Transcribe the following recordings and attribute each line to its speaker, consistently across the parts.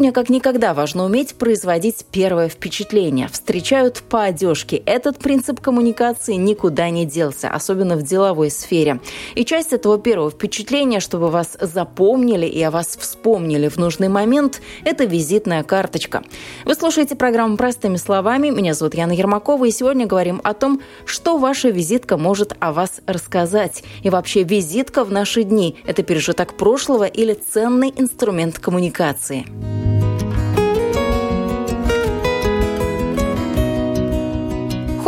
Speaker 1: Сегодня как никогда важно уметь производить первое впечатление. Встречают по одежке. Этот принцип коммуникации никуда не делся, особенно в деловой сфере. И часть этого первого впечатления, чтобы вас запомнили и о вас вспомнили в нужный момент, это визитная карточка. Вы слушаете программу «Простыми словами». Меня зовут Яна Ермакова, и сегодня говорим о том, что ваша визитка может о вас рассказать. И вообще визитка в наши дни – это пережиток прошлого или ценный инструмент коммуникации.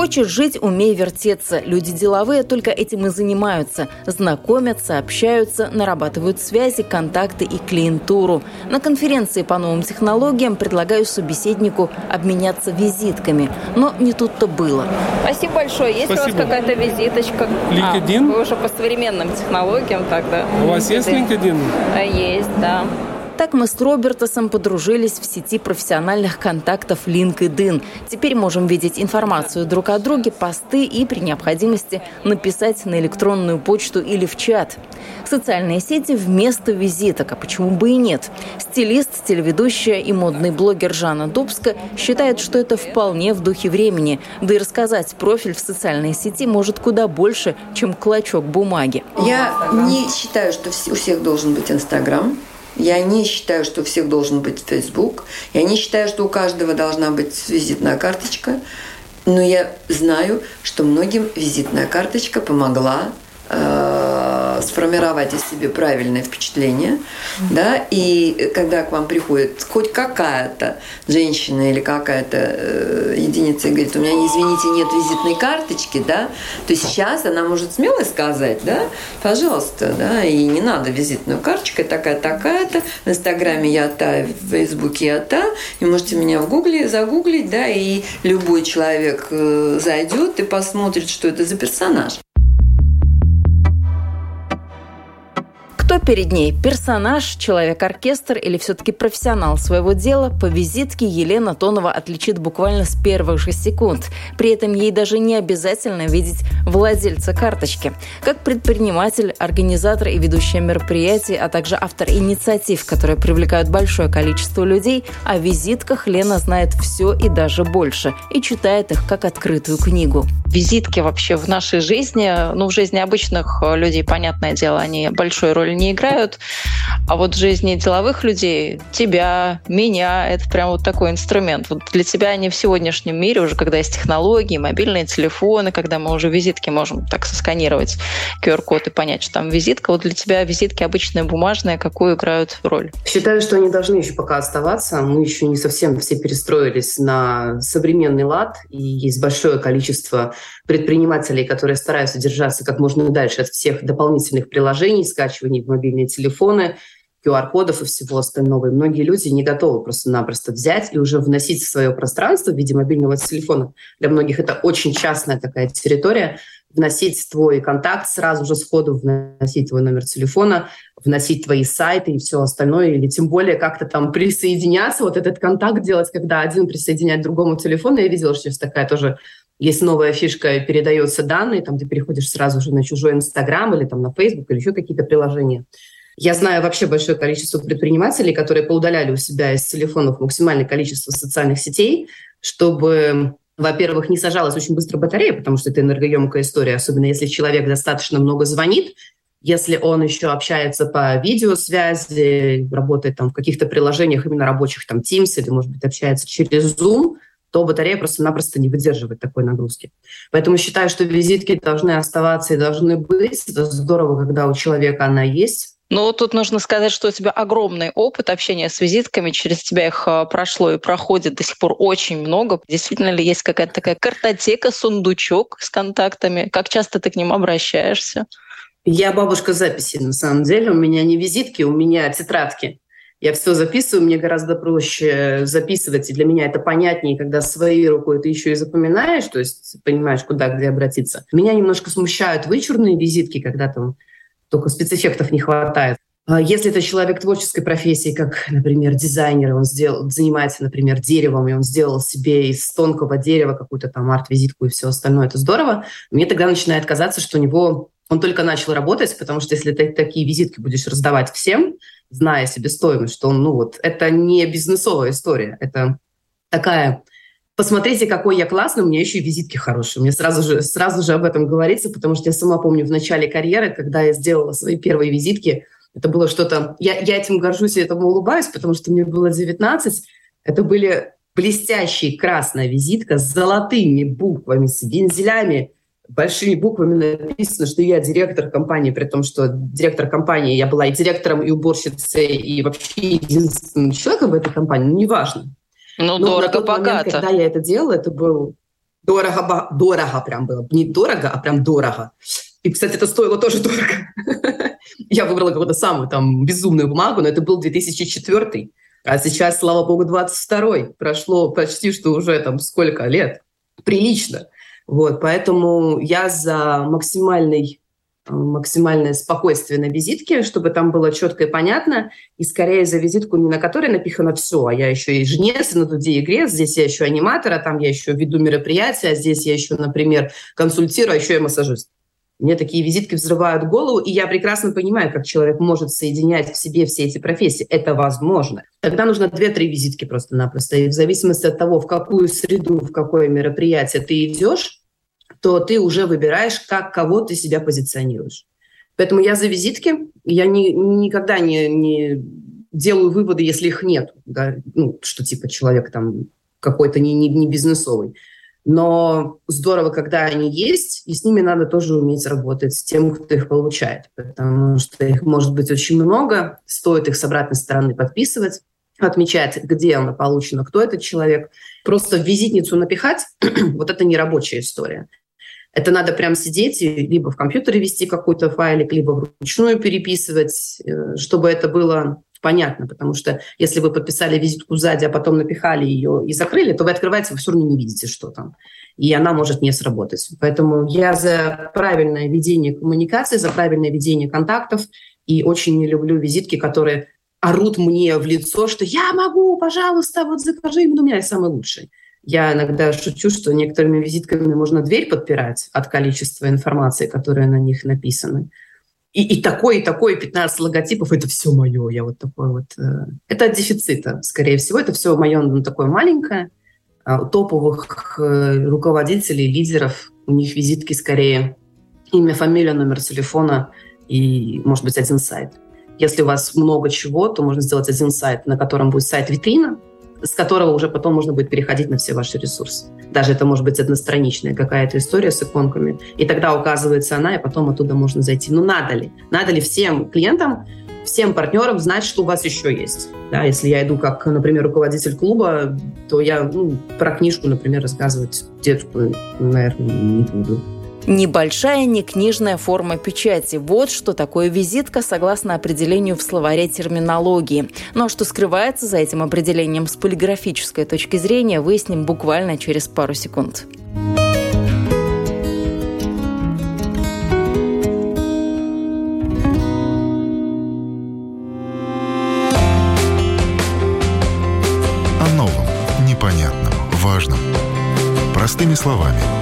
Speaker 1: Хочешь жить, умей вертеться. Люди деловые только этим и занимаются. Знакомятся, общаются, нарабатывают связи, контакты и клиентуру. На конференции по новым технологиям предлагаю собеседнику обменяться визитками. Но не тут-то было. Спасибо большое. Есть Спасибо. у вас какая-то визиточка?
Speaker 2: LinkedIn?
Speaker 1: А, вы уже по современным технологиям тогда.
Speaker 2: У вас есть LinkedIn?
Speaker 1: Есть, да. Так мы с Робертосом подружились в сети профессиональных контактов LinkedIn. Теперь можем видеть информацию друг о друге, посты и при необходимости написать на электронную почту или в чат. Социальные сети вместо визиток, а почему бы и нет? Стилист, телеведущая и модный блогер Жанна Дубска считает, что это вполне в духе времени. Да и рассказать профиль в социальной сети может куда больше, чем клочок бумаги.
Speaker 3: Я не считаю, что у всех должен быть Инстаграм. Я не считаю, что у всех должен быть Facebook. Я не считаю, что у каждого должна быть визитная карточка. Но я знаю, что многим визитная карточка помогла э, сформировать о себе правильное впечатление, да, и когда к вам приходит хоть какая-то женщина или какая-то э, единица и говорит, у меня, извините, нет визитной карточки, да, то сейчас она может смело сказать, да, пожалуйста, да, и не надо визитную карточку, такая-такая-то, в Инстаграме я та, в Фейсбуке я та, и можете меня в Гугле загуглить, да, и любой человек э, зайдет и посмотрит, что это за персонаж.
Speaker 1: Кто перед ней? Персонаж, человек-оркестр или все-таки профессионал своего дела? По визитке Елена Тонова отличит буквально с первых же секунд. При этом ей даже не обязательно видеть владельца карточки. Как предприниматель, организатор и ведущая мероприятий, а также автор инициатив, которые привлекают большое количество людей, о визитках Лена знает все и даже больше. И читает их как открытую книгу.
Speaker 4: Визитки вообще в нашей жизни, ну, в жизни обычных людей, понятное дело, они большую роль не играют. А вот в жизни деловых людей, тебя, меня, это прям вот такой инструмент. Вот для тебя они в сегодняшнем мире, уже когда есть технологии, мобильные телефоны, когда мы уже визитки можем так сосканировать QR-код и понять, что там визитка, вот для тебя визитки обычные бумажные, какую играют роль?
Speaker 5: Считаю, что они должны еще пока оставаться. Мы еще не совсем все перестроились на современный лад, и есть большое количество предпринимателей, которые стараются держаться как можно дальше от всех дополнительных приложений, скачиваний мобильные телефоны, QR-кодов и всего остального. И многие люди не готовы просто-напросто взять и уже вносить в свое пространство в виде мобильного телефона. Для многих это очень частная такая территория. Вносить твой контакт сразу же сходу, вносить твой номер телефона, вносить твои сайты и все остальное, или тем более как-то там присоединяться, вот этот контакт делать, когда один присоединяет другому телефону. Я видела, что есть такая тоже есть новая фишка, передаются данные, там ты переходишь сразу же на чужой Инстаграм или там на Фейсбук или еще какие-то приложения. Я знаю вообще большое количество предпринимателей, которые поудаляли у себя из телефонов максимальное количество социальных сетей, чтобы во-первых, не сажалась очень быстро батарея, потому что это энергоемкая история, особенно если человек достаточно много звонит, если он еще общается по видеосвязи, работает там в каких-то приложениях именно рабочих, там Teams или, может быть, общается через Zoom, то батарея просто-напросто не выдерживает такой нагрузки. Поэтому считаю, что визитки должны оставаться и должны быть. Это здорово, когда у человека она есть.
Speaker 4: Ну, тут нужно сказать, что у тебя огромный опыт общения с визитками, через тебя их а, прошло и проходит до сих пор очень много. Действительно ли есть какая-то такая картотека, сундучок с контактами? Как часто ты к ним обращаешься?
Speaker 5: Я бабушка записи, на самом деле. У меня не визитки, у меня тетрадки. Я все записываю, мне гораздо проще записывать, и для меня это понятнее, когда своей рукой ты еще и запоминаешь, то есть понимаешь, куда, где обратиться. Меня немножко смущают вычурные визитки, когда там только спецэффектов не хватает. А если это человек творческой профессии, как, например, дизайнер, он сделал, занимается, например, деревом, и он сделал себе из тонкого дерева какую-то там арт-визитку и все остальное, это здорово. Мне тогда начинает казаться, что у него он только начал работать, потому что если ты такие визитки будешь раздавать всем, зная себестоимость, что он, ну вот, это не бизнесовая история, это такая посмотрите, какой я классный, у меня еще и визитки хорошие. Мне сразу же, сразу же об этом говорится, потому что я сама помню в начале карьеры, когда я сделала свои первые визитки, это было что-то... Я, я этим горжусь и этому улыбаюсь, потому что мне было 19. Это были блестящие красная визитка с золотыми буквами, с вензелями, большими буквами написано, что я директор компании, при том, что директор компании, я была и директором, и уборщицей, и вообще единственным человеком в этой компании, ну, неважно.
Speaker 4: Ну, дорого-богато.
Speaker 5: Когда я это делала, это был дорого, дорого прям было. Не дорого, а прям дорого. И, кстати, это стоило тоже дорого. Я выбрала какую-то самую там безумную бумагу, но это был 2004 а сейчас, слава богу, 22-й. Прошло почти что уже там сколько лет. Прилично. Вот, поэтому я за максимальный максимальное спокойствие на визитке, чтобы там было четко и понятно, и скорее за визитку, не на которой напихано все, а я еще и жнец, на дуде игре, здесь я еще аниматор, а там я еще веду мероприятия, а здесь я еще, например, консультирую, а еще я массажист. Мне такие визитки взрывают голову, и я прекрасно понимаю, как человек может соединять в себе все эти профессии. Это возможно. Тогда нужно две-три визитки просто-напросто. И в зависимости от того, в какую среду, в какое мероприятие ты идешь, то ты уже выбираешь, как кого ты себя позиционируешь. Поэтому я за визитки, я не, никогда не, не делаю выводы, если их нет. Да? Ну, что типа человек там какой-то не, не, не бизнесовый. Но здорово, когда они есть, и с ними надо тоже уметь работать, с тем, кто их получает. Потому что их может быть очень много, стоит их с обратной стороны подписывать, отмечать, где она получена, кто этот человек. Просто в визитницу напихать – вот это не рабочая история. Это надо прям сидеть и либо в компьютере вести какой-то файлик, либо вручную переписывать, э, чтобы это было понятно, потому что если вы подписали визитку сзади, а потом напихали ее и закрыли, то вы открываете, вы все равно не видите, что там. И она может не сработать. Поэтому я за правильное ведение коммуникации, за правильное ведение контактов и очень не люблю визитки, которые орут мне в лицо, что я могу, пожалуйста, вот закажи, у меня самый лучший. Я иногда шучу, что некоторыми визитками можно дверь подпирать от количества информации, которая на них написана и, и такой, и такой, 15 логотипов, это все мое. Я вот такой вот... Э, это от дефицита, скорее всего. Это все мое, ну, такое маленькое. А у топовых э, руководителей, лидеров, у них визитки скорее имя, фамилия, номер телефона и, может быть, один сайт. Если у вас много чего, то можно сделать один сайт, на котором будет сайт-витрина, с которого уже потом можно будет переходить на все ваши ресурсы. Даже это может быть одностраничная какая-то история с иконками. И тогда указывается она, и потом оттуда можно зайти. Ну, надо ли? Надо ли всем клиентам, всем партнерам знать, что у вас еще есть? Да, если я иду как, например, руководитель клуба, то я ну, про книжку, например, рассказывать детскую, наверное, не буду.
Speaker 1: Небольшая некнижная форма печати. Вот что такое визитка, согласно определению в словаре терминологии. Но что скрывается за этим определением с полиграфической точки зрения, выясним буквально через пару секунд.
Speaker 6: О новом, непонятном, важном. Простыми словами –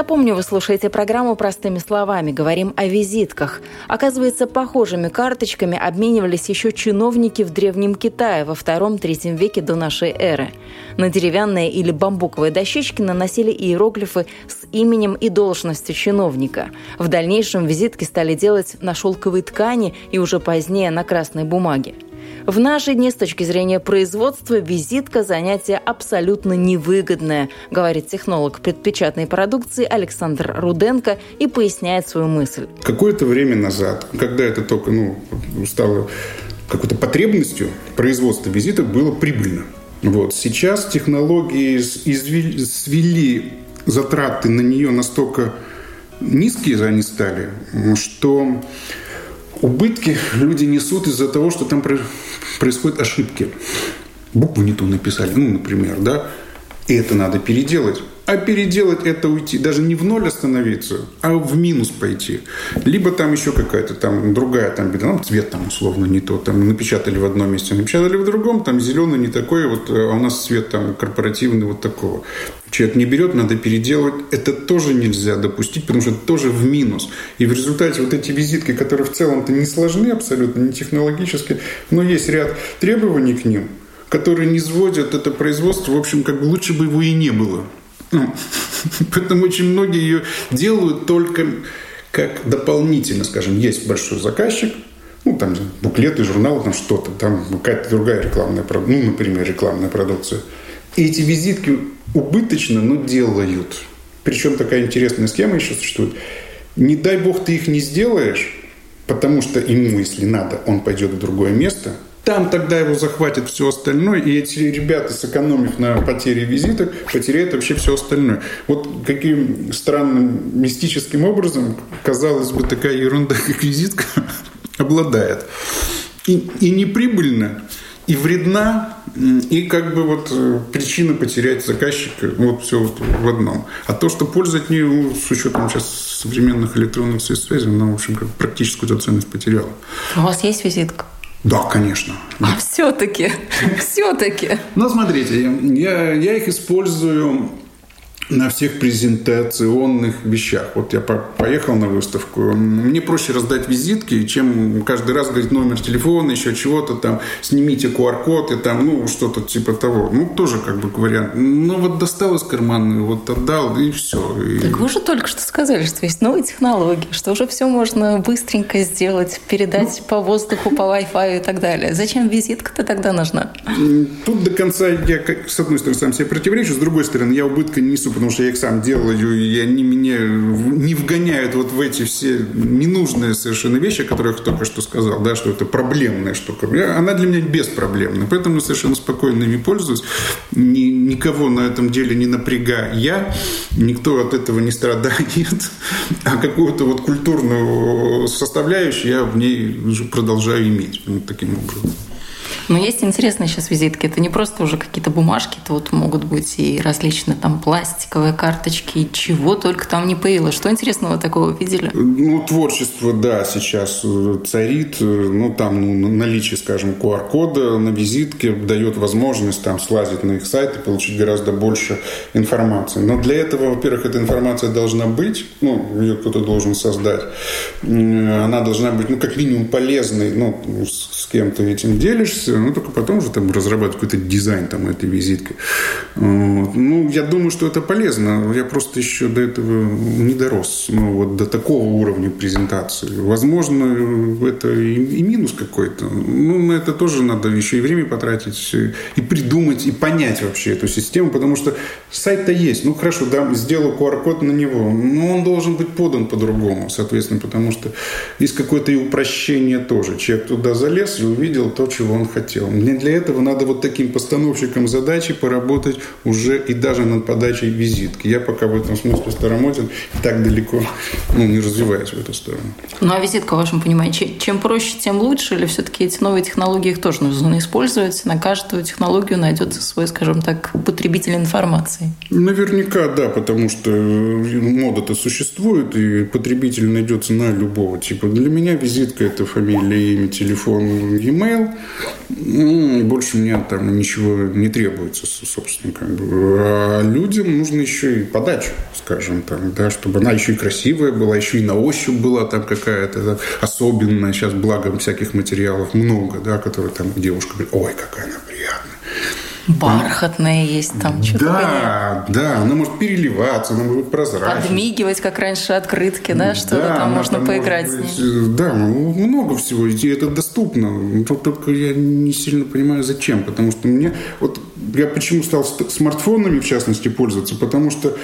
Speaker 1: Напомню, вы слушаете программу «Простыми словами». Говорим о визитках. Оказывается, похожими карточками обменивались еще чиновники в Древнем Китае во втором-третьем веке до нашей эры. На деревянные или бамбуковые дощечки наносили иероглифы с именем и должностью чиновника. В дальнейшем визитки стали делать на шелковой ткани и уже позднее на красной бумаге. В наши дни с точки зрения производства визитка – занятие абсолютно невыгодное, говорит технолог предпечатной продукции Александр Руденко и поясняет свою мысль.
Speaker 2: Какое-то время назад, когда это только ну, стало какой-то потребностью, производство визиток было прибыльно. Вот. Сейчас технологии свели затраты на нее настолько низкие они стали, что убытки люди несут из-за того, что там происходят ошибки. Букву не ту написали, ну, например, да, и это надо переделать. А переделать это уйти, даже не в ноль остановиться, а в минус пойти. Либо там еще какая-то там другая там беда, ну, цвет там условно не тот, там напечатали в одном месте, напечатали в другом, там зеленый не такой, вот, а у нас цвет там корпоративный вот такого. Человек не берет, надо переделать. Это тоже нельзя допустить, потому что это тоже в минус. И в результате вот эти визитки, которые в целом-то не сложны абсолютно, не технологически, но есть ряд требований к ним, которые не сводят это производство, в общем, как бы лучше бы его и не было. Ну, поэтому очень многие ее делают только как дополнительно, скажем, есть большой заказчик, ну, там буклеты, журналы, там что-то, там какая-то другая рекламная продукция, ну, например, рекламная продукция. И эти визитки убыточно, но делают. Причем такая интересная схема еще существует. Не дай бог ты их не сделаешь, потому что ему, если надо, он пойдет в другое место – там тогда его захватит все остальное, и эти ребята, сэкономив на потере визиток, потеряют вообще все остальное. Вот каким странным мистическим образом, казалось бы, такая ерунда, как визитка, обладает. И, и неприбыльно, и вредна, и как бы вот э, причина потерять заказчика, вот все вот в одном. А то, что польза от нее, ну, с учетом сейчас современных электронных средств связи, она, в общем, как практическую ценность потеряла.
Speaker 1: У вас есть визитка?
Speaker 2: Да, конечно.
Speaker 1: А все-таки, все-таки.
Speaker 2: Ну, смотрите, я, я их использую на всех презентационных вещах. Вот я поехал на выставку, мне проще раздать визитки, чем каждый раз говорить номер телефона, еще чего-то там, снимите QR-код и там, ну, что-то типа того. Ну, тоже как бы вариант. Ну, вот достал из кармана, вот отдал, и все. И...
Speaker 1: Так вы же только что сказали, что есть новые технологии, что уже все можно быстренько сделать, передать ну, по воздуху, по Wi-Fi и так далее. Зачем визитка-то тогда нужна?
Speaker 2: Тут до конца я, с одной стороны, сам себе противоречу, с другой стороны, я убытка не несу, потому что я их сам делаю, и они меня не вгоняют вот в эти все ненужные совершенно вещи, о которых я только что сказал, да, что это проблемная штука. Она для меня беспроблемная, поэтому я совершенно спокойно ими пользуюсь. Ни, никого на этом деле не напрягая, никто от этого не страдает, а какую-то вот культурную составляющую я в ней продолжаю иметь вот таким образом.
Speaker 1: Но есть интересные сейчас визитки. Это не просто уже какие-то бумажки, это вот могут быть и различные там пластиковые карточки, чего только там не появилось. Что интересного такого видели?
Speaker 2: Ну, творчество, да, сейчас э, царит. Э, ну, там ну, наличие, скажем, QR-кода на визитке дает возможность там слазить на их сайт и получить гораздо больше информации. Но для этого, во-первых, эта информация должна быть, ну, ее кто-то должен создать. Она должна быть, ну, как минимум полезной, ну, с кем-то этим делишься, ну, только потом уже там разрабатывать какой-то дизайн там этой визитки. Вот. Ну, я думаю, что это полезно. Я просто еще до этого не дорос, ну, вот до такого уровня презентации. Возможно, это и, и минус какой-то. Ну, на это тоже надо еще и время потратить, и придумать, и понять вообще эту систему, потому что сайт-то есть. Ну, хорошо, да, сделаю QR-код на него, но он должен быть подан по-другому, соответственно, потому что есть какое-то и упрощение тоже. Человек туда залез и увидел то, чего он хотел хотел. Мне для этого надо вот таким постановщиком задачи поработать уже и даже над подачей визитки. Я пока в этом смысле старомоден, так далеко ну, не развиваюсь в эту сторону.
Speaker 1: Ну, а визитка, в вашем понимании, чем проще, тем лучше? Или все-таки эти новые технологии их тоже нужно использовать? На каждую технологию найдется свой, скажем так, потребитель информации.
Speaker 2: Наверняка, да, потому что мода-то существует, и потребитель найдется на любого типа. Для меня визитка – это фамилия, имя, телефон, e-mail. Ну, больше мне там ничего не требуется, собственно. Как бы. А людям нужно еще и подача, скажем так, да, чтобы она еще и красивая была, еще и на ощупь была там какая-то да, особенная. Сейчас, благо, всяких материалов много, да, которые там девушка говорит, ой, какая она приятная.
Speaker 1: Бархатная есть там.
Speaker 2: Что-то да, да, она может переливаться, она может быть прозрачной.
Speaker 1: Подмигивать, как раньше открытки, да, что-то да, там можно там поиграть быть, с
Speaker 2: ней. Да, много всего, и это доступно. Только я не сильно понимаю, зачем. Потому что мне... Вот я почему стал смартфонами, в частности, пользоваться? Потому что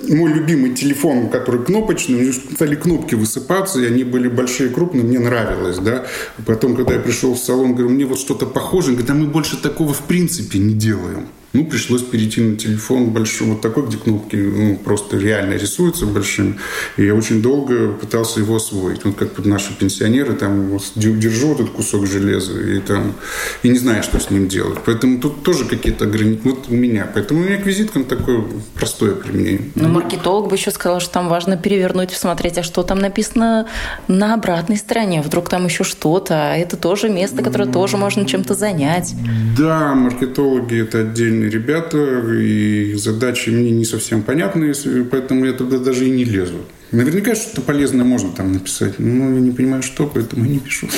Speaker 2: мой любимый телефон, который кнопочный, у него стали кнопки высыпаться, и они были большие, крупные, мне нравилось, да. Потом, когда я пришел в салон, говорю, мне вот что-то похожее, говорит, а мы больше такого в принципе не делаем. Ну, пришлось перейти на телефон большой, вот такой, где кнопки ну, просто реально рисуются большим. И я очень долго пытался его освоить. Вот как наши пенсионеры, там, вот, держу этот кусок железа и там, и не знаю, что с ним делать. Поэтому тут тоже какие-то ограничения. Вот у меня. Поэтому у меня к визиткам такое простое применение.
Speaker 1: Но маркетолог бы еще сказал, что там важно перевернуть, посмотреть, а что там написано на обратной стороне. Вдруг там еще что-то. А это тоже место, которое тоже можно чем-то занять.
Speaker 2: Да, маркетологи – это отдельные ребята, и задачи мне не совсем понятны, поэтому я туда даже и не лезу. Наверняка что-то полезное можно там написать, но я не понимаю, что, поэтому я не пишу.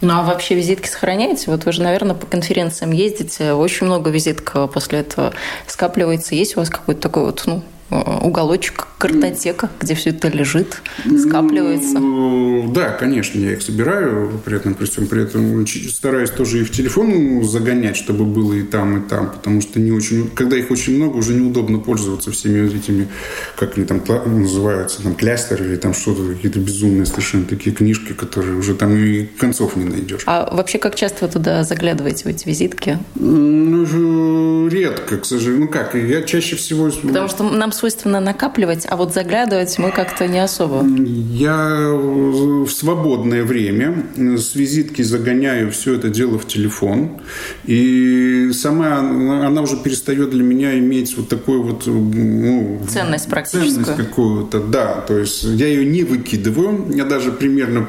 Speaker 1: Ну а вообще визитки сохраняете? Вот вы же, наверное, по конференциям ездите, очень много визиток после этого скапливается. Есть у вас какой-то такой вот, ну, уголочек, картотека, где все это лежит, скапливается.
Speaker 2: Ну, да, конечно, я их собираю, при этом, при всем при этом стараюсь тоже и в телефон загонять, чтобы было и там, и там, потому что не очень, когда их очень много, уже неудобно пользоваться всеми этими, как они там называются, там клястеры или там что-то, какие-то безумные совершенно такие книжки, которые уже там и концов не найдешь.
Speaker 1: А вообще, как часто вы туда заглядываете, в эти визитки?
Speaker 2: Ну, редко, к сожалению. Ну как, я чаще всего...
Speaker 1: Потому что нам свойственно накапливать, а вот заглядывать мы как-то не особо.
Speaker 2: Я в свободное время с визитки загоняю все это дело в телефон. И сама она уже перестает для меня иметь вот такую вот... Ну,
Speaker 1: ценность практическую.
Speaker 2: Ценность какую-то, да. То есть я ее не выкидываю. Я даже примерно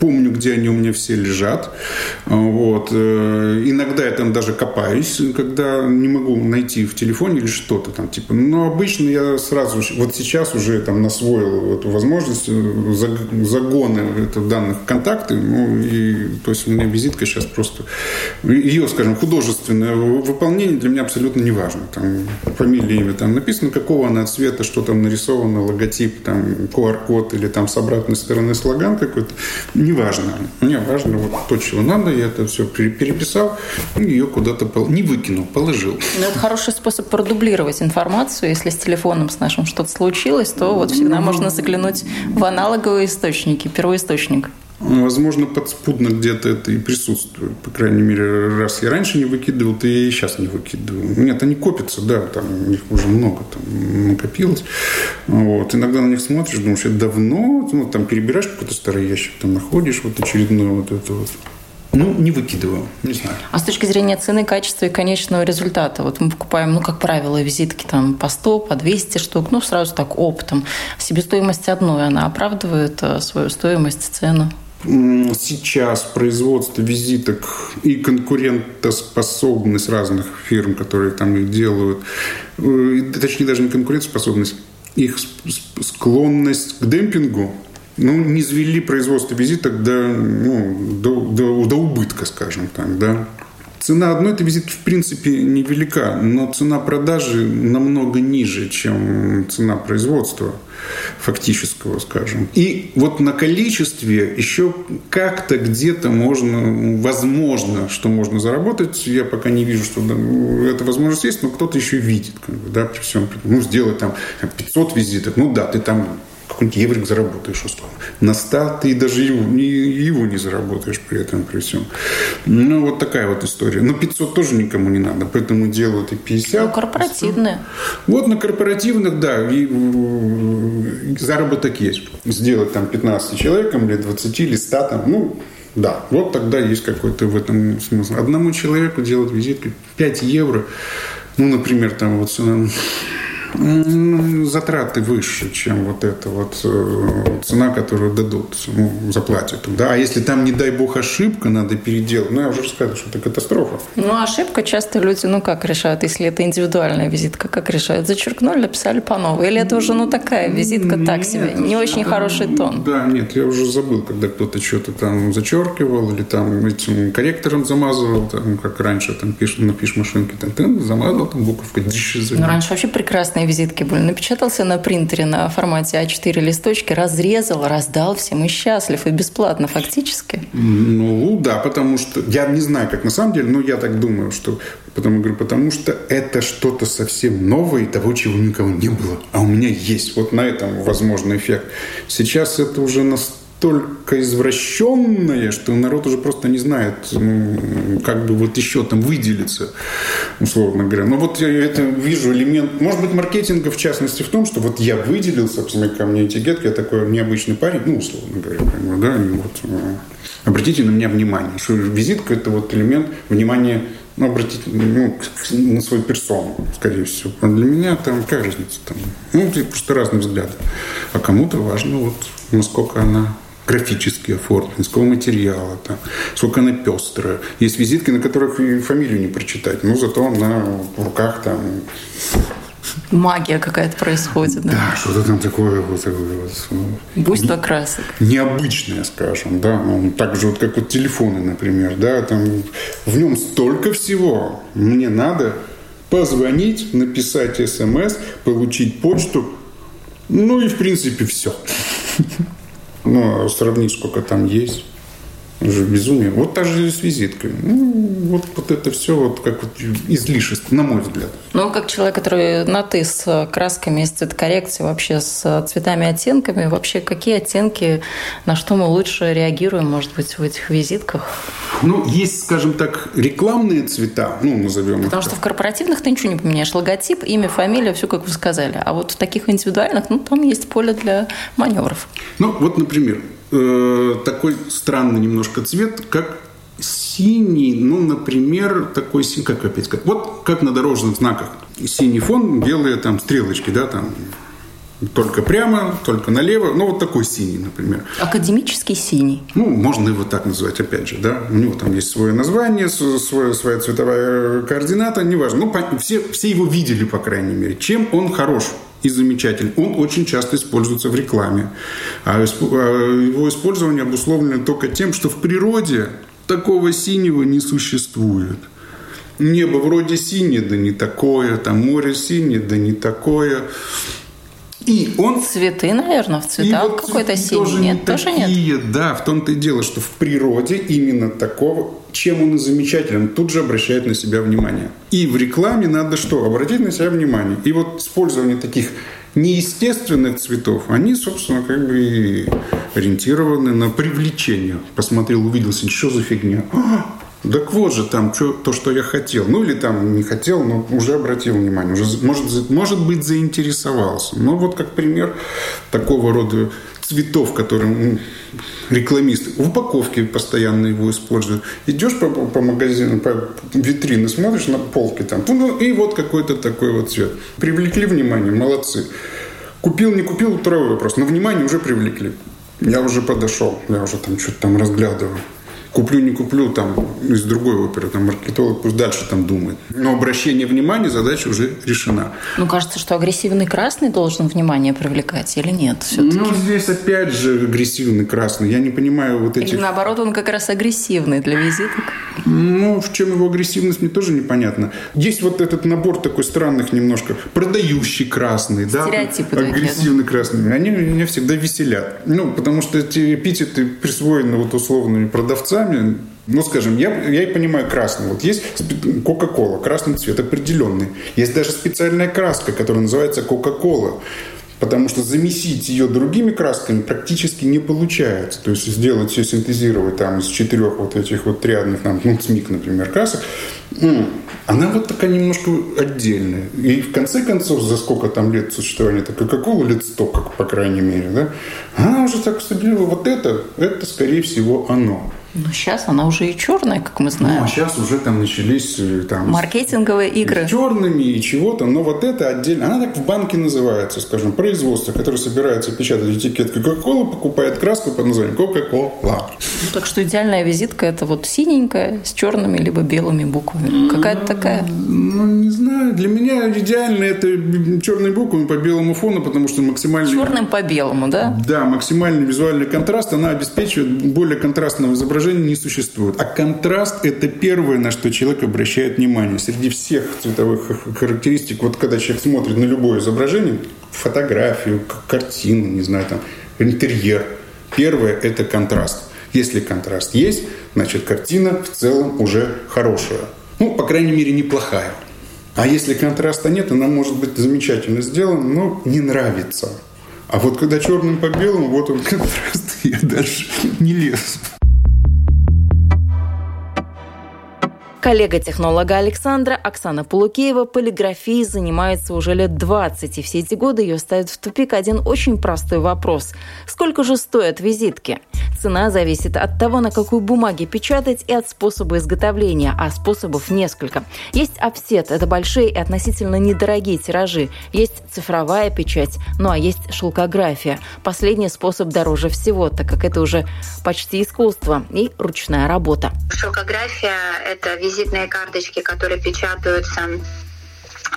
Speaker 2: помню, где они у меня все лежат. Вот. Э, иногда я там даже копаюсь, когда не могу найти в телефоне или что-то там. Типа. Но обычно я сразу, вот сейчас уже там насвоил эту возможность э, загоны это, данных контакты. Ну, и, то есть у меня визитка сейчас просто... Ее, скажем, художественное выполнение для меня абсолютно не важно. Там фамилия, имя там написано, какого она цвета, что там нарисовано, логотип, там QR-код или там с обратной стороны слоган какой-то не важно. Мне важно вот то, чего надо, я это все переписал и ее куда-то пол... не выкинул, положил.
Speaker 1: Ну, это хороший способ продублировать информацию. Если с телефоном с нашим что-то случилось, то вот всегда можно заглянуть в аналоговые источники, первоисточник.
Speaker 2: Возможно, подспудно где-то это и присутствует. По крайней мере, раз я раньше не выкидывал, то я и сейчас не выкидываю. Нет, они копятся, да, там их уже много там накопилось. Вот. Иногда на них смотришь, думаешь, это давно, ну, там перебираешь какой-то старый ящик, там находишь вот очередное вот это вот. Ну, не выкидываю, не знаю.
Speaker 1: А с точки зрения цены, качества и конечного результата? Вот мы покупаем, ну, как правило, визитки там по 100, по 200 штук, ну, сразу так оптом. Себестоимость одной, она оправдывает э, свою стоимость, цену?
Speaker 2: Сейчас производство визиток и конкурентоспособность разных фирм, которые там их делают, э, точнее даже не конкурентоспособность, их склонность к демпингу, ну, не звели производство визиток до, ну, до, до, до убытка, скажем так, да. Цена одной этой визитки, в принципе, невелика, но цена продажи намного ниже, чем цена производства фактического, скажем. И вот на количестве еще как-то где-то можно, возможно, что можно заработать. Я пока не вижу, что да, эта возможность есть, но кто-то еще видит, как бы, да, при всем. Ну, сделать там 500 визиток, ну да, ты там какой-нибудь еврик заработаешь условно. На 100 ты даже его не, его не заработаешь при этом, при всем. Ну, вот такая вот история. Но 500 тоже никому не надо, поэтому делают и 50.
Speaker 1: Ну, корпоративные.
Speaker 2: Вот на корпоративных, да, и, заработок есть. Сделать там 15 человеком или 20 или 100, там, ну, да, вот тогда есть какой-то в этом смысл. Одному человеку делать визитки 5 евро, ну, например, там вот затраты выше, чем вот эта вот э, цена, которую дадут, ну, заплатят. Да? А если там, не дай бог, ошибка, надо переделать, ну, я уже рассказывал, что это катастрофа.
Speaker 1: Ну, ошибка часто люди, ну, как решают, если это индивидуальная визитка, как решают? Зачеркнули, написали по новой? Или это уже, ну, такая визитка нет, так себе, не очень хороший тон?
Speaker 2: Да, нет, я уже забыл, когда кто-то что-то там зачеркивал или там этим корректором замазывал, там, как раньше, там, пиш, на пиш-машинке, там, там, замазал, там, буковка.
Speaker 1: Ну, раньше вообще прекрасно красные визитки были. Напечатался на принтере на формате А4 листочки, разрезал, раздал всем и счастлив, и бесплатно фактически.
Speaker 2: Ну, да, потому что я не знаю, как на самом деле, но я так думаю, что Потому, говорю, потому что это что-то совсем новое, того, чего никого не было. А у меня есть. Вот на этом возможный эффект. Сейчас это уже настолько извращенное, что народ уже просто не знает, как бы вот еще там выделиться, условно говоря. Но вот я это вижу элемент, может быть, маркетинга в частности в том, что вот я выделился, посмотрите, ко мне этикетка, я такой необычный парень, ну, условно говоря, да, вот э, обратите на меня внимание, что визитка – это вот элемент внимания ну, обратить ну, на свою персону, скорее всего. А для меня там какая разница? Там, ну, это просто разные взгляды. А кому-то важно, вот, насколько она графически оформлена, сколько материала, там, сколько она пестрая. Есть визитки, на которых и фамилию не прочитать, но зато на руках там
Speaker 1: магия какая-то происходит.
Speaker 2: Да, да что-то там такое вот, вот
Speaker 1: буйство красок.
Speaker 2: Необычное, скажем, да. Он так же вот как вот телефоны, например, да, там в нем столько всего. Мне надо позвонить, написать смс, получить почту, ну и в принципе все. Ну, а сравнить, сколько там есть уже безумие. Вот та же с визиткой. Ну, вот, вот это все вот как вот излишество, на мой взгляд.
Speaker 1: Ну, как человек, который на «ты» с красками, с цветокоррекцией, вообще с цветами, оттенками, вообще какие оттенки, на что мы лучше реагируем, может быть, в этих визитках?
Speaker 2: Ну, есть, скажем так, рекламные цвета, ну, назовем
Speaker 1: Потому
Speaker 2: их
Speaker 1: что в корпоративных ты ничего не поменяешь. Логотип, имя, фамилия, все, как вы сказали. А вот в таких индивидуальных, ну, там есть поле для маневров.
Speaker 2: Ну, вот, например, э, такой странный немножко цвет, как синий, ну, например, такой синий, как опять сказать, вот как на дорожных знаках. Синий фон, белые там стрелочки, да, там только прямо, только налево. Ну, вот такой синий, например.
Speaker 1: Академический синий.
Speaker 2: Ну, можно его так назвать, опять же, да. У него там есть свое название, свое, своя цветовая координата, неважно. Ну, все, все его видели, по крайней мере. Чем он хорош? И замечательный. Он очень часто используется в рекламе. А, а его использование обусловлено только тем, что в природе такого синего не существует. Небо вроде синее, да не такое, там море синее, да не такое.
Speaker 1: И он... Цветы, наверное, в цветах вот какой-то синий. Тоже нет,
Speaker 2: тоже
Speaker 1: такие,
Speaker 2: нет. Да, в том-то и дело, что в природе именно такого, чем он и замечателен, тут же обращает на себя внимание. И в рекламе надо что? Обратить на себя внимание. И вот использование таких неестественных цветов, они, собственно, как бы ориентированы на привлечение. Посмотрел, увидел, что за фигня? Так вот же там что, то, что я хотел. Ну или там не хотел, но уже обратил внимание. Уже, может, может быть, заинтересовался. Ну вот как пример такого рода цветов, которые рекламисты в упаковке постоянно его используют. Идешь по, по магазину, по витрине, смотришь на полке там, ну, и вот какой-то такой вот цвет. Привлекли внимание, молодцы. Купил, не купил, второй вопрос. Но внимание уже привлекли. Я уже подошел, я уже там что-то там разглядываю куплю, не куплю, там, из другой оперы, там, маркетолог пусть дальше там думает. Но обращение внимания, задача уже решена.
Speaker 1: Ну, кажется, что агрессивный красный должен внимание привлекать или нет все-таки?
Speaker 2: Ну, здесь опять же агрессивный красный. Я не понимаю вот этих...
Speaker 1: Или наоборот, он как раз агрессивный для визиток?
Speaker 2: Ну, в чем его агрессивность, мне тоже непонятно. Есть вот этот набор такой странных немножко. Продающий красный, да?
Speaker 1: Стереотипы.
Speaker 2: Агрессивный красный. Они меня всегда веселят. Ну, потому что эти эпитеты присвоены вот условными продавцами, глазами, ну, скажем, я, я и понимаю красный. Вот есть Кока-Кола, красный цвет определенный. Есть даже специальная краска, которая называется Кока-Кола. Потому что замесить ее другими красками практически не получается. То есть сделать все, синтезировать там из четырех вот этих вот триадных, там, ну, СМИК, например, красок, она вот такая немножко отдельная. И в конце концов, за сколько там лет существования этой Кока-Колы, лет сто, как по крайней мере, да, она уже так стабильно, вот это, это скорее всего оно.
Speaker 1: Но сейчас она уже и черная, как мы знаем.
Speaker 2: Ну, а сейчас уже там начались э, там,
Speaker 1: маркетинговые игры.
Speaker 2: Черными и чего-то. Но вот это отдельно. Она так в банке называется, скажем, производство, которое собирается печатать этикетку Кока-Кола, покупает краску под названием Кока-Кола.
Speaker 1: Ну, так что идеальная визитка это вот синенькая с черными либо белыми буквами. Какая-то такая.
Speaker 2: Ну, не знаю. Для меня идеально это черные буквы по белому фону, потому что максимальный...
Speaker 1: Черным по белому, да?
Speaker 2: Да, максимальный визуальный контраст, она обеспечивает более контрастного изображения не существует. А контраст – это первое, на что человек обращает внимание. Среди всех цветовых характеристик, вот когда человек смотрит на любое изображение, фотографию, картину, не знаю, там, интерьер, первое – это контраст. Если контраст есть, значит, картина в целом уже хорошая. Ну, по крайней мере, неплохая. А если контраста нет, она может быть замечательно сделана, но не нравится. А вот когда черным по белому, вот он контраст, я дальше не лез.
Speaker 1: Коллега технолога Александра Оксана Полукеева полиграфией занимается уже лет 20, и все эти годы ее ставит в тупик один очень простой вопрос. Сколько же стоят визитки? Цена зависит от того, на какой бумаге печатать и от способа изготовления, а способов несколько. Есть офсет – это большие и относительно недорогие тиражи. Есть цифровая печать, ну а есть шелкография. Последний способ дороже всего, так как это уже почти искусство и ручная работа.
Speaker 7: Шелкография – это визитные карточки, которые печатаются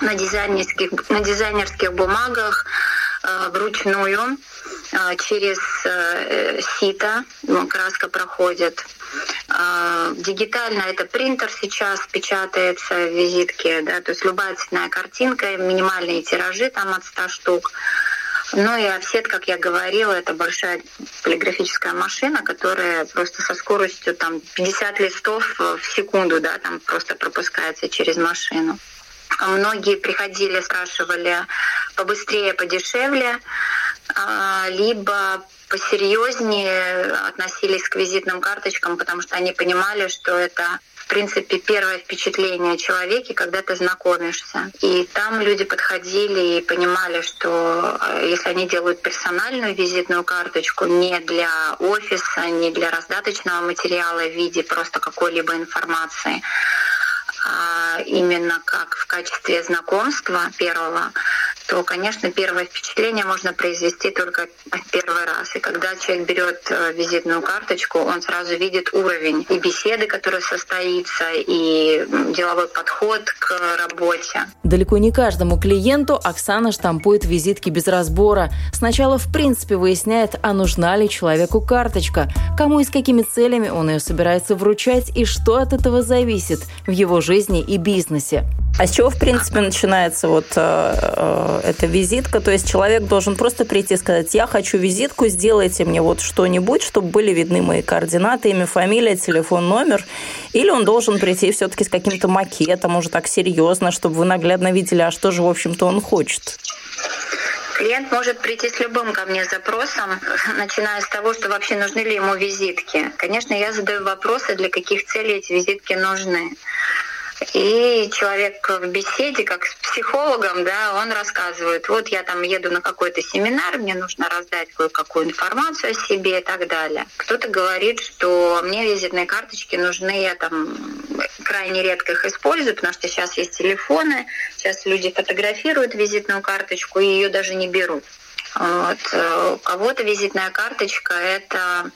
Speaker 7: на дизайнерских, на дизайнерских бумагах э, вручную э, через э, сито, ну, краска проходит. Дигитально это принтер сейчас печатается в визитке, да, то есть любая цветная картинка, минимальные тиражи там от 100 штук. Ну и офсет, как я говорила, это большая полиграфическая машина, которая просто со скоростью там 50 листов в секунду, да, там просто пропускается через машину. Многие приходили, спрашивали побыстрее, подешевле, либо посерьезнее относились к визитным карточкам, потому что они понимали, что это в принципе, первое впечатление о человеке, когда ты знакомишься. И там люди подходили и понимали, что э, если они делают персональную визитную карточку не для офиса, не для раздаточного материала в виде просто какой-либо информации, а именно как в качестве знакомства первого, то, конечно, первое впечатление можно произвести только первый раз. И когда человек берет э, визитную карточку, он сразу видит уровень и беседы, которая состоится, и деловой подход к работе.
Speaker 1: Далеко не каждому клиенту Оксана штампует визитки без разбора. Сначала, в принципе, выясняет, а нужна ли человеку карточка, кому и с какими целями он ее собирается вручать и что от этого зависит в его жизни и бизнесе.
Speaker 4: А с чего, в принципе, начинается вот э, э, эта визитка? То есть человек должен просто прийти и сказать, я хочу визитку, сделайте мне вот что-нибудь, чтобы были видны мои координаты, имя, фамилия, телефон, номер. Или он должен прийти все-таки с каким-то макетом, уже так серьезно, чтобы вы наглядно видели, а что же, в общем-то, он хочет.
Speaker 7: Клиент может прийти с любым ко мне запросом, начиная с того, что вообще нужны ли ему визитки. Конечно, я задаю вопросы, для каких целей эти визитки нужны. И человек в беседе, как с психологом, да, он рассказывает, вот я там еду на какой-то семинар, мне нужно раздать кое-какую информацию о себе и так далее. Кто-то говорит, что мне визитные карточки нужны, я там крайне редко их использую, потому что сейчас есть телефоны, сейчас люди фотографируют визитную карточку и ее даже не берут. Вот. У кого-то визитная карточка – это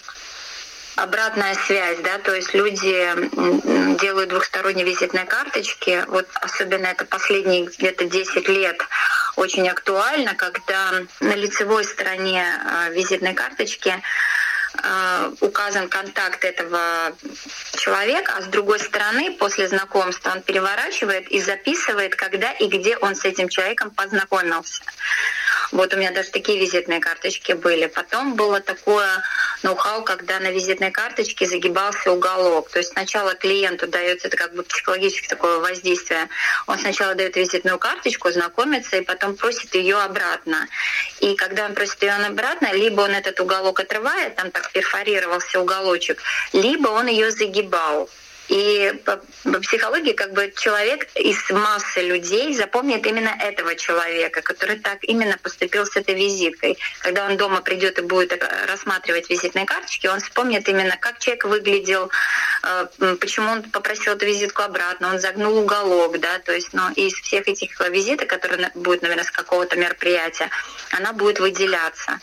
Speaker 7: обратная связь, да, то есть люди делают двухсторонние визитные карточки, вот особенно это последние где-то 10 лет очень актуально, когда на лицевой стороне а, визитной карточки а, указан контакт этого человека, а с другой стороны, после знакомства он переворачивает и записывает, когда и где он с этим человеком познакомился. Вот у меня даже такие визитные карточки были. Потом было такое ноу-хау, когда на визитной карточке загибался уголок. То есть сначала клиенту дается это как бы психологическое такое воздействие. Он сначала дает визитную карточку, знакомится и потом просит ее обратно. И когда он просит ее обратно, либо он этот уголок отрывает, там так перфорировался уголочек, либо он ее загибал. И по, психологии как бы человек из массы людей запомнит именно этого человека, который так именно поступил с этой визиткой. Когда он дома придет и будет рассматривать визитные карточки, он вспомнит именно, как человек выглядел, э, почему он попросил эту визитку обратно, он загнул уголок, да, то есть, ну, из всех этих визиток, которые будут, наверное, с какого-то мероприятия, она будет выделяться.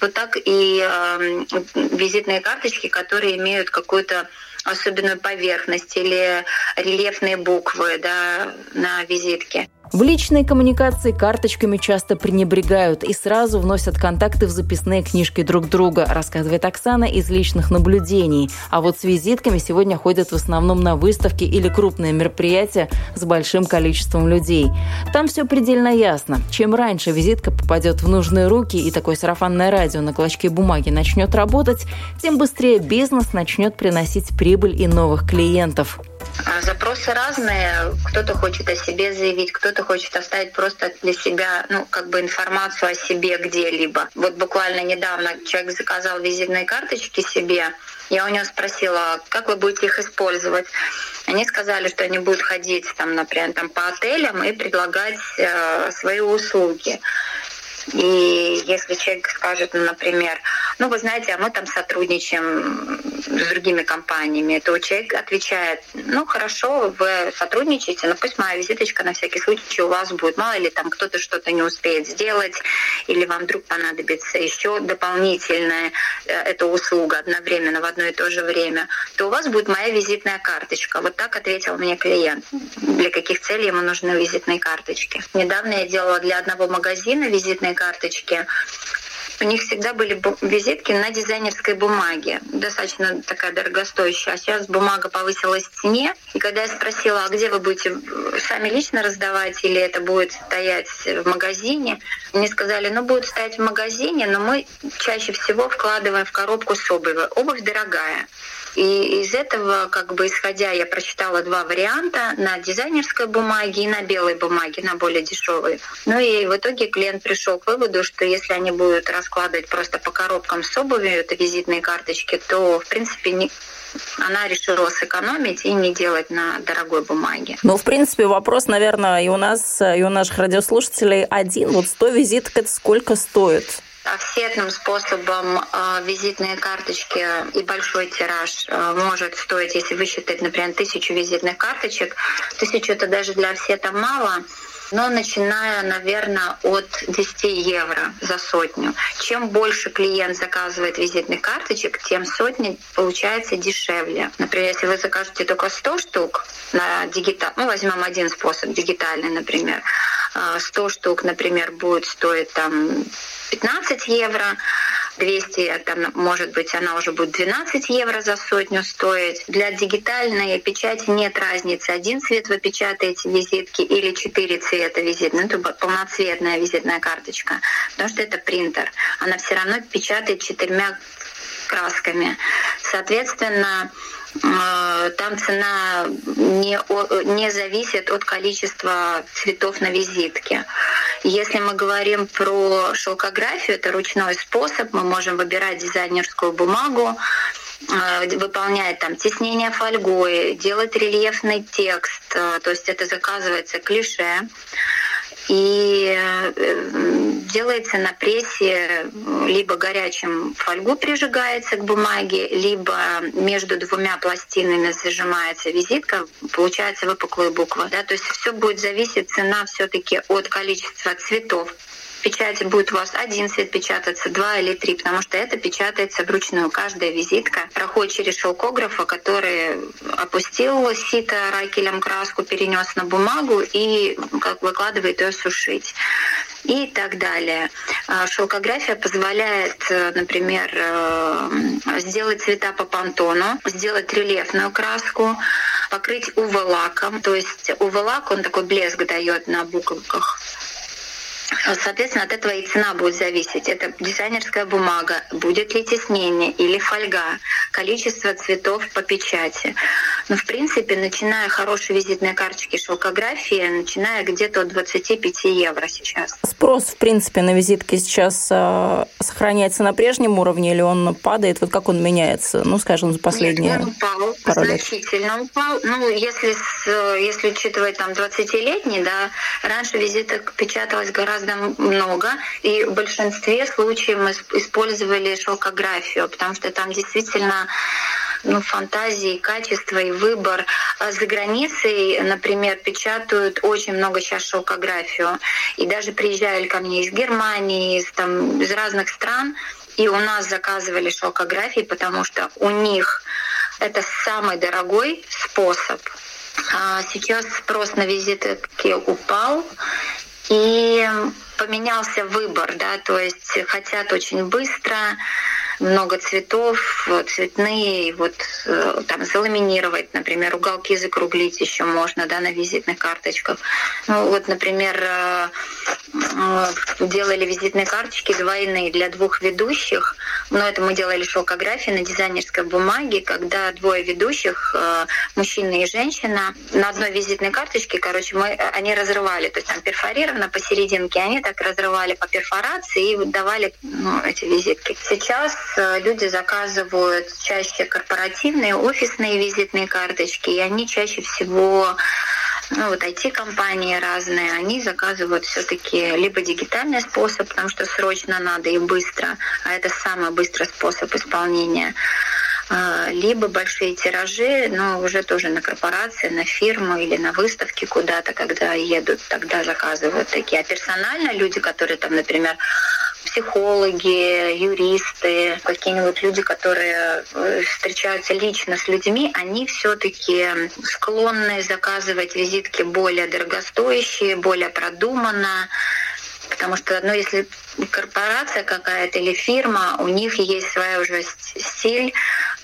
Speaker 7: Вот так и э, визитные карточки, которые имеют какую-то особенную поверхность или рельефные буквы да, на визитке.
Speaker 1: В личной коммуникации карточками часто пренебрегают и сразу вносят контакты в записные книжки друг друга, рассказывает Оксана из личных наблюдений. А вот с визитками сегодня ходят в основном на выставки или крупные мероприятия с большим количеством людей. Там все предельно ясно. Чем раньше визитка попадет в нужные руки и такое сарафанное радио на клочке бумаги начнет работать, тем быстрее бизнес начнет приносить прибыль и новых клиентов.
Speaker 7: А запросы разные. Кто-то хочет о себе заявить, кто-то хочет оставить просто для себя, ну, как бы информацию о себе где-либо. Вот буквально недавно человек заказал визитные карточки себе. Я у него спросила, как вы будете их использовать. Они сказали, что они будут ходить, там, например, там, по отелям и предлагать э, свои услуги. И если человек скажет, ну, например, ну, вы знаете, а мы там сотрудничаем с другими компаниями, то человек отвечает, ну, хорошо, вы сотрудничаете, но пусть моя визиточка на всякий случай у вас будет. Мало ли там кто-то что-то не успеет сделать, или вам вдруг понадобится еще дополнительная э, эта услуга одновременно в одно и то же время, то у вас будет моя визитная карточка. Вот так ответил мне клиент. Для каких целей ему нужны визитные карточки. Недавно я делала для одного магазина визитные карточки у них всегда были визитки на дизайнерской бумаге, достаточно такая дорогостоящая. А сейчас бумага повысилась в цене. И когда я спросила, а где вы будете сами лично раздавать или это будет стоять в магазине, мне сказали, ну будет стоять в магазине, но мы чаще всего вкладываем в коробку с обувью. Обувь дорогая. И из этого, как бы исходя, я прочитала два варианта на дизайнерской бумаге и на белой бумаге, на более дешевой. Ну и в итоге клиент пришел к выводу, что если они будут раскладывать просто по коробкам с обувью, это визитные карточки, то, в принципе, не, она решила сэкономить и не делать на дорогой бумаге.
Speaker 1: Ну, в принципе, вопрос, наверное, и у нас, и у наших радиослушателей один. Вот 100 визиток, это сколько стоит?
Speaker 7: Офсетным способом э, визитные карточки и большой тираж э, может стоить, если высчитать, например, тысячу визитных карточек. Тысячу это даже для офсета мало но начиная, наверное, от 10 евро за сотню. Чем больше клиент заказывает визитных карточек, тем сотни получается дешевле. Например, если вы закажете только 100 штук на дигитал, ну, возьмем один способ, дигитальный, например, 100 а, штук, например, будет стоить там 15 евро, 200, там, может быть, она уже будет 12 евро за сотню стоить. Для дигитальной печати нет разницы. Один цвет вы печатаете визитки или четыре цвета визитной. Ну, это полноцветная визитная карточка. Потому что это принтер. Она все равно печатает четырьмя красками. Соответственно, там цена не, не зависит от количества цветов на визитке. Если мы говорим про шелкографию, это ручной способ, мы можем выбирать дизайнерскую бумагу, э, выполнять там теснение фольгой, делать рельефный текст, э, то есть это заказывается клише и э, делается на прессе либо горячим фольгу прижигается к бумаге, либо между двумя пластинами зажимается визитка, получается выпуклые буквы. Да? То есть все будет зависеть цена все-таки от количества цветов печати будет у вас один цвет печататься, два или три, потому что это печатается вручную. Каждая визитка проходит через шелкографа, который опустил сито ракелем краску, перенес на бумагу и как выкладывает ее сушить и так далее. А, шелкография позволяет, э, например, э, сделать цвета по пантону, сделать рельефную краску, покрыть UV-лаком. То есть UV-лак, он такой блеск дает на буковках. Соответственно, от этого и цена будет зависеть. Это дизайнерская бумага, будет ли теснение или фольга, количество цветов по печати. Но, в принципе, начиная хорошие визитные карточки шелкографии, начиная где-то от 25 евро сейчас.
Speaker 1: Спрос, в принципе, на визитки сейчас э, сохраняется на прежнем уровне или он падает? Вот как он меняется? Ну, скажем, за последние
Speaker 7: Нет, он упал, пару лет. значительно упал. Ну, если, если учитывать там 20-летний, да, раньше визиток печаталось гораздо много, и в большинстве случаев мы использовали шелкографию, потому что там действительно ну, фантазии, качество и выбор. А за границей, например, печатают очень много сейчас шелкографию. И даже приезжали ко мне из Германии, из, там, из разных стран, и у нас заказывали шелкографии, потому что у них это самый дорогой способ. А сейчас спрос на визитки упал, и поменялся выбор, да, то есть хотят очень быстро, много цветов, цветные, вот э, там заламинировать, например, уголки закруглить еще можно, да, на визитных карточках. Ну, вот, например, э, делали визитные карточки двойные для двух ведущих, но это мы делали шелкографии на дизайнерской бумаге, когда двое ведущих, мужчина и женщина, на одной визитной карточке, короче, мы, они разрывали, то есть там перфорировано посерединке, они так разрывали по перфорации и давали ну, эти визитки. Сейчас э, люди заказывают чаще корпоративные, офисные визитные карточки, и они чаще всего ну, вот IT-компании разные, они заказывают все-таки либо дигитальный способ, потому что срочно надо и быстро, а это самый быстрый способ исполнения, а, либо большие тиражи, но уже тоже на корпорации, на фирму или на выставки куда-то, когда едут, тогда заказывают такие. А персонально люди, которые там, например, психологи, юристы, какие-нибудь люди, которые э, встречаются лично с людьми, они все-таки склонны заказывать визитки более дорогостоящие, более продуманно, потому что, ну, если корпорация какая-то или фирма, у них есть своя уже стиль,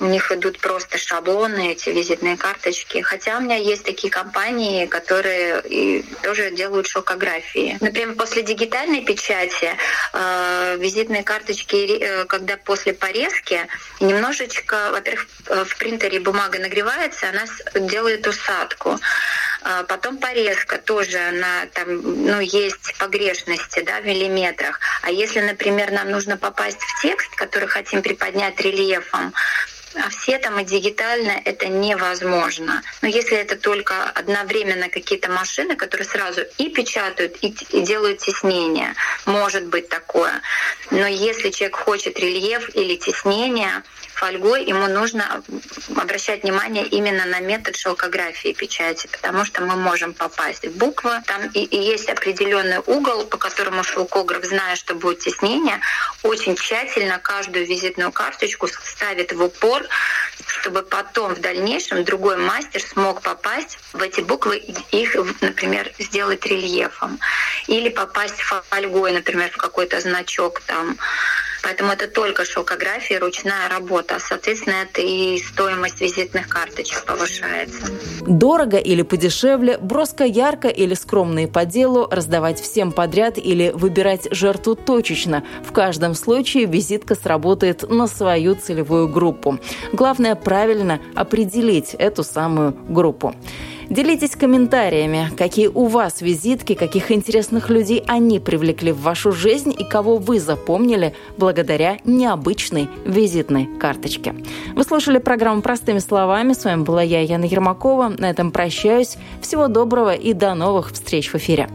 Speaker 7: у них идут просто шаблоны, эти визитные карточки. Хотя у меня есть такие компании, которые и тоже делают шокографии. Например, после дигитальной печати э, визитные карточки, э, когда после порезки, немножечко, во-первых, э, в принтере бумага нагревается, она делает усадку. А потом порезка тоже, она там, ну, есть погрешности, да, в миллиметрах. А если, например, нам нужно попасть в текст, который хотим приподнять рельефом, все там и дигитально это невозможно. Но если это только одновременно какие-то машины, которые сразу и печатают, и, и делают теснение, может быть такое. Но если человек хочет рельеф или теснение, фольгой, ему нужно обращать внимание именно на метод шелкографии печати, потому что мы можем попасть в буквы. Там и, и есть определенный угол, по которому шелкограф, зная, что будет теснение, очень тщательно каждую визитную карточку ставит в упор, чтобы потом в дальнейшем другой мастер смог попасть в эти буквы и их, например, сделать рельефом. Или попасть фольгой, например, в какой-то значок там Поэтому это только шелкография, ручная работа. Соответственно, это и стоимость визитных карточек повышается.
Speaker 1: Дорого или подешевле, броско ярко или скромные по делу, раздавать всем подряд или выбирать жертву точечно. В каждом случае визитка сработает на свою целевую группу. Главное правильно определить эту самую группу. Делитесь комментариями, какие у вас визитки, каких интересных людей они привлекли в вашу жизнь и кого вы запомнили благодаря необычной визитной карточке. Вы слушали программу «Простыми словами». С вами была я, Яна Ермакова. На этом прощаюсь. Всего доброго и до новых встреч в эфире.